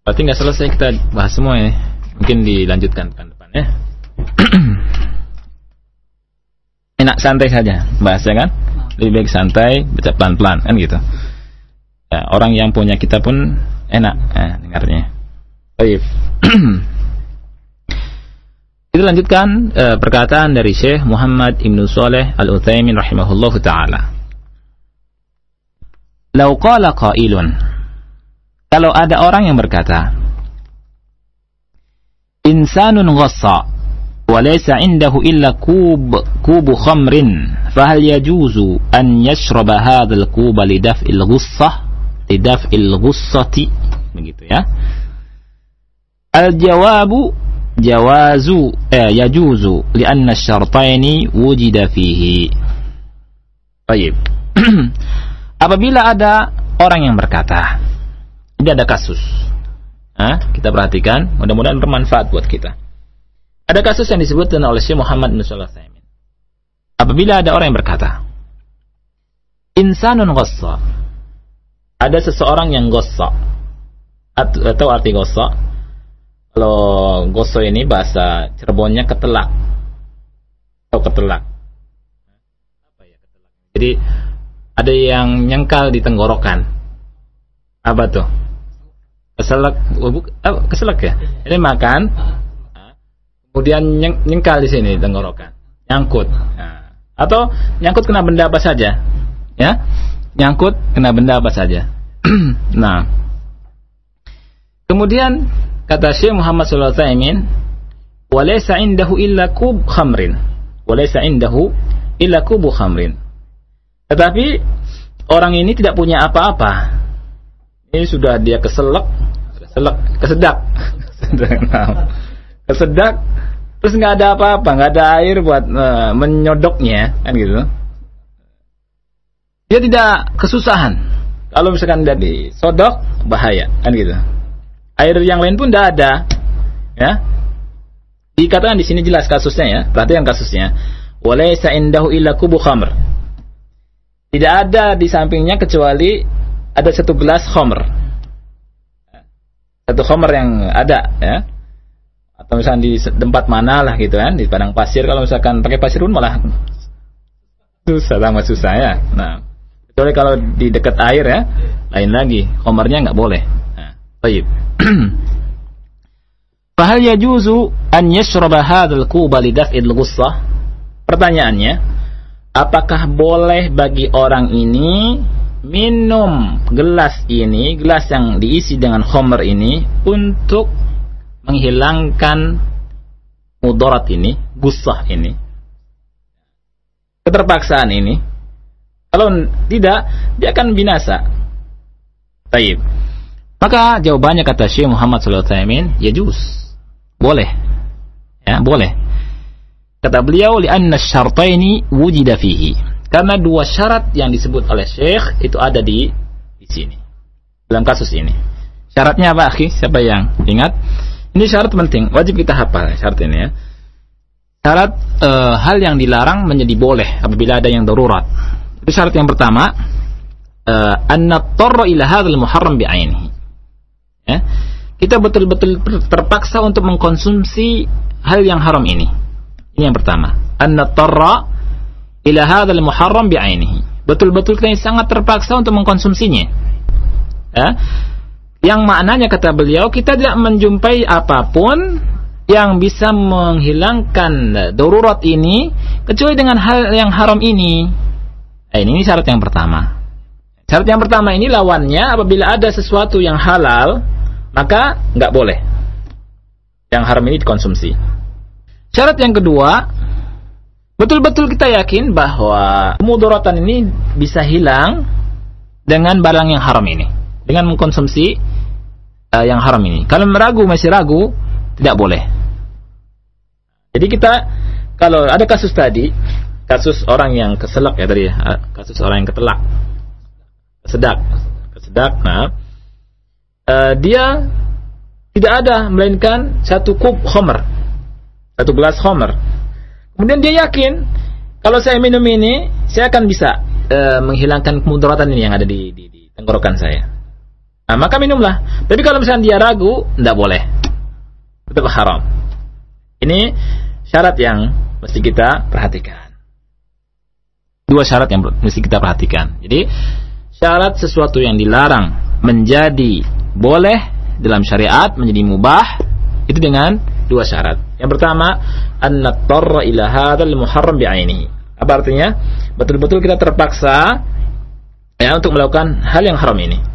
Berarti nggak selesai kita bahas semua ya. Mungkin dilanjutkan pekan depan ya. [clears throat] Enak santai saja bahasnya kan. Lebih baik santai, baca pelan-pelan kan gitu. Ya, orang yang punya kita pun enak ya, dengarnya. Baik. [clears throat] Kita lanjutkan uh, perkataan dari Syekh Muhammad Ibn Saleh Al-Utsaimin rahimahullahu taala. Lau qala qailun. Kalau ada orang yang berkata, Insanun ghassa wa laysa indahu illa kub kubu khamrin fahal yajuzu an yashraba hadzal kuba lidaf'il ghussah lidaf'il ghussati begitu ya al jawabu jawazu eh, yajuzu lianna syartaini wujida fihi [clears throat] Apabila ada orang yang berkata, ini ada kasus. Hah? Kita perhatikan, mudah-mudahan bermanfaat buat kita. Ada kasus yang disebutkan oleh Syekh Muhammad bin Shalih Apabila ada orang yang berkata, Insanun gossa. Ada seseorang yang gossa. Atau arti gossa? Kalau gosso ini bahasa Cirebonnya ketelak. Atau ya ketelak? Jadi ada yang nyengkal di tenggorokan. Apa tuh? Keselak, oh, keselak ya? Ini makan, kemudian nyeng, nyengkal di sini tenggorokan, nyangkut. Nah. Atau nyangkut kena benda apa saja, ya? Nyangkut kena benda apa saja. [clears throat] nah, kemudian kata Syekh Muhammad Sallallahu Alaihi Wasallam, "Walaysa indahu illa kub khamrin." Walaysa indahu illa kubu khamrin tetapi orang ini tidak punya apa-apa. Ini sudah dia keselak, keselak, kesedak, [laughs] kesedak, terus nggak ada apa-apa, nggak ada air buat uh, menyodoknya, kan gitu. Dia tidak kesusahan. Kalau misalkan dia disodok, bahaya, kan gitu. Air yang lain pun tidak ada, ya. Dikatakan di sini jelas kasusnya ya, perhatikan kasusnya. Walaysa indahu illa kubu khamr tidak ada di sampingnya kecuali ada satu gelas khomer. Satu khomer yang ada, ya. Atau misalnya di tempat mana lah gitu kan di padang pasir kalau misalkan pakai pasir pun malah susah sama susah ya. Nah kecuali kalau di dekat air ya lain lagi komarnya nggak boleh. Nah, baik. [clears throat] Fahal yajuzu an yashraba hadzal kuba lidaf'il ghussah? Pertanyaannya, apakah boleh bagi orang ini minum gelas ini, gelas yang diisi dengan khamr ini untuk menghilangkan mudarat ini, gusah ini. Keterpaksaan ini. Kalau tidak, dia akan binasa. Taib. Maka jawabannya kata Syekh Muhammad sallallahu ya juz boleh. Ya, boleh. Kata beliau, li'anna syartaini wujida fihi. Karena dua syarat yang disebut oleh Syekh itu ada di di sini. Dalam kasus ini. Syaratnya apa, akhi? Siapa yang ingat? Ini syarat penting, wajib kita hafal syarat ini ya. Syarat e, hal yang dilarang menjadi boleh apabila ada yang darurat. Itu syarat yang pertama, e, anna tarra ila hadzal muharram bi'ainihi. Ya kita betul-betul terpaksa untuk mengkonsumsi hal yang haram ini. Ini yang pertama. Anna tarra ila hadzal muharram bi'ainihi. Betul-betul kita sangat terpaksa untuk mengkonsumsinya. Ya. Yang maknanya kata beliau kita tidak menjumpai apa pun yang bisa menghilangkan darurat ini kecuali dengan hal yang haram ini. Nah, ini syarat yang pertama. Syarat yang pertama ini lawannya apabila ada sesuatu yang halal maka nggak boleh yang haram ini dikonsumsi. Syarat yang kedua, betul-betul kita yakin bahwa kemudaratan ini bisa hilang dengan barang yang haram ini, dengan mengkonsumsi uh, yang haram ini. Kalau meragu masih ragu, tidak boleh. Jadi kita kalau ada kasus tadi, kasus orang yang keselak ya tadi, ya, kasus orang yang ketelak, kesedak, kesedak. Nah, uh, dia tidak ada melainkan satu kub homer, satu gelas homer. Kemudian dia yakin kalau saya minum ini saya akan bisa uh, menghilangkan kemudaratan ini yang ada di, di, di tenggorokan saya. Nah, maka minumlah. Tapi kalau misalnya dia ragu, tidak boleh. Tetap haram. Ini syarat yang mesti kita perhatikan. Dua syarat yang mesti kita perhatikan. Jadi syarat sesuatu yang dilarang menjadi boleh dalam syariat menjadi mubah itu dengan dua syarat. Yang pertama, an-nattarra ila hadzal muharram bi'ainihi. Apa artinya? Betul-betul kita terpaksa ya untuk melakukan hal yang haram ini.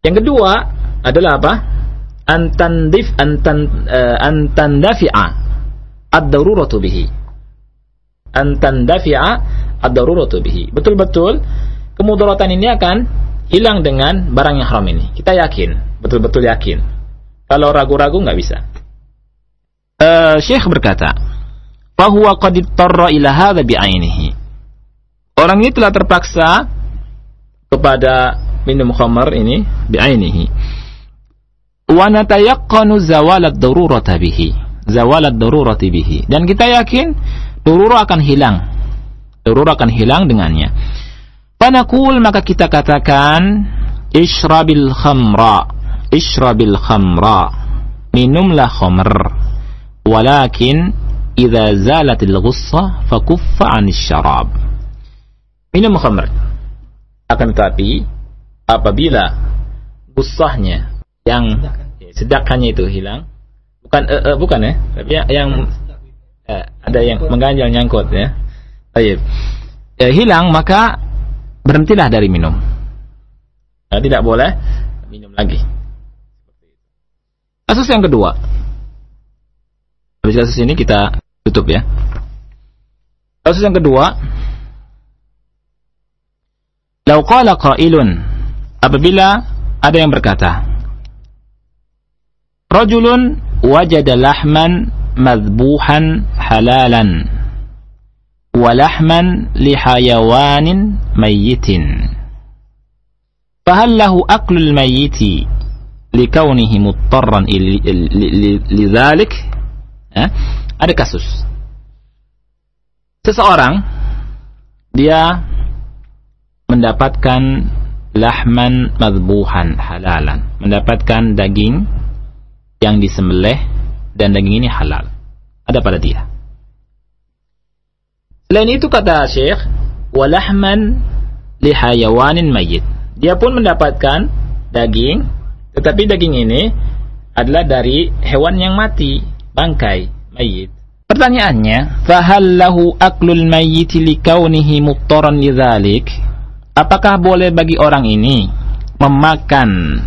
Yang kedua adalah apa? Antandif antan uh, antandafi'a ad-daruratu bihi. Antandafi'a ad-daruratu bihi. Betul-betul kemudaratan ini akan hilang dengan barang yang haram ini. Kita yakin, betul-betul yakin. Kalau ragu-ragu nggak bisa. Uh, Syekh berkata, "Fahuwa qad ittara ila hadha bi'ainihi." Orang ini telah terpaksa kepada minum khamar ini bi'ainihi. Wa natayaqqanu darurata bihi. Zawalat darurati bihi. Dan kita yakin darurah akan hilang. Darurah akan hilang dengannya. Fanaqul maka kita katakan ishrabil khamra ishrabil khamra minumlah khamr walakin idza zalatil ghussa fakuffa 'anis syarab minum khamr akan tetapi apabila gussahnya yang sedakannya itu hilang bukan uh, uh, bukan ya tapi yang uh, ada yang mengganjal nyangkut ya Baik. Uh, hilang maka berhentilah dari minum. Nah, tidak boleh minum lagi. Kasus yang kedua. Habis kasus ini kita tutup ya. Kasus yang kedua. Lau qala qailun apabila ada yang berkata Rajulun wajada lahman madbuhan halalan walahman lihayawanin mayyitin. Fahal lahu aklul mayyiti likaunihi muttarran lidhalik eh? ada kasus. Seseorang dia mendapatkan lahman madbuhan halalan mendapatkan daging yang disembelih dan daging ini halal. Ada pada dia. Selain itu kata Syekh, walahman lihayawanin mayit. Dia pun mendapatkan daging, tetapi daging ini adalah dari hewan yang mati, bangkai, mayit. Pertanyaannya, fahal lahu aklul mayyit likaunihi muttaran lidzalik? Apakah boleh bagi orang ini memakan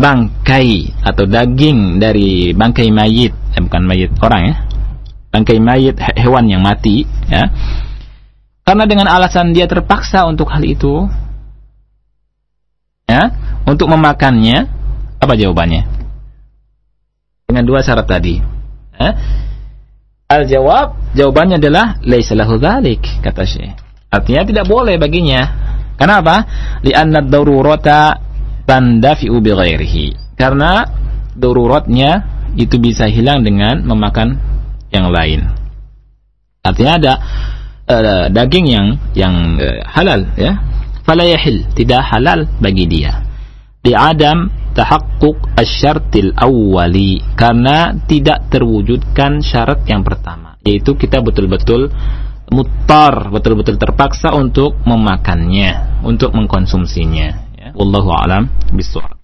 bangkai atau daging dari bangkai mayit, eh, bukan mayit orang ya, bangkai mayit hewan yang mati, ya? Karena dengan alasan dia terpaksa untuk hal itu, ya, untuk memakannya, apa jawabannya? Dengan dua syarat tadi. Ya? Al-jawab, jawabannya adalah laisa lahu kata Syekh. Artinya tidak boleh baginya. Kenapa? Li'anna ad-darurata tandafi'u bi ghairihi. Karena daruratnya itu bisa hilang dengan memakan yang lain. Artinya ada uh, daging yang yang uh, halal ya. Fala yahil, tidak halal bagi dia. Di adam tahakkuk asyartil awwali karena tidak terwujudkan syarat yang pertama yaitu kita betul-betul mutar betul-betul terpaksa untuk memakannya untuk mengkonsumsinya ya. wallahu alam bishawab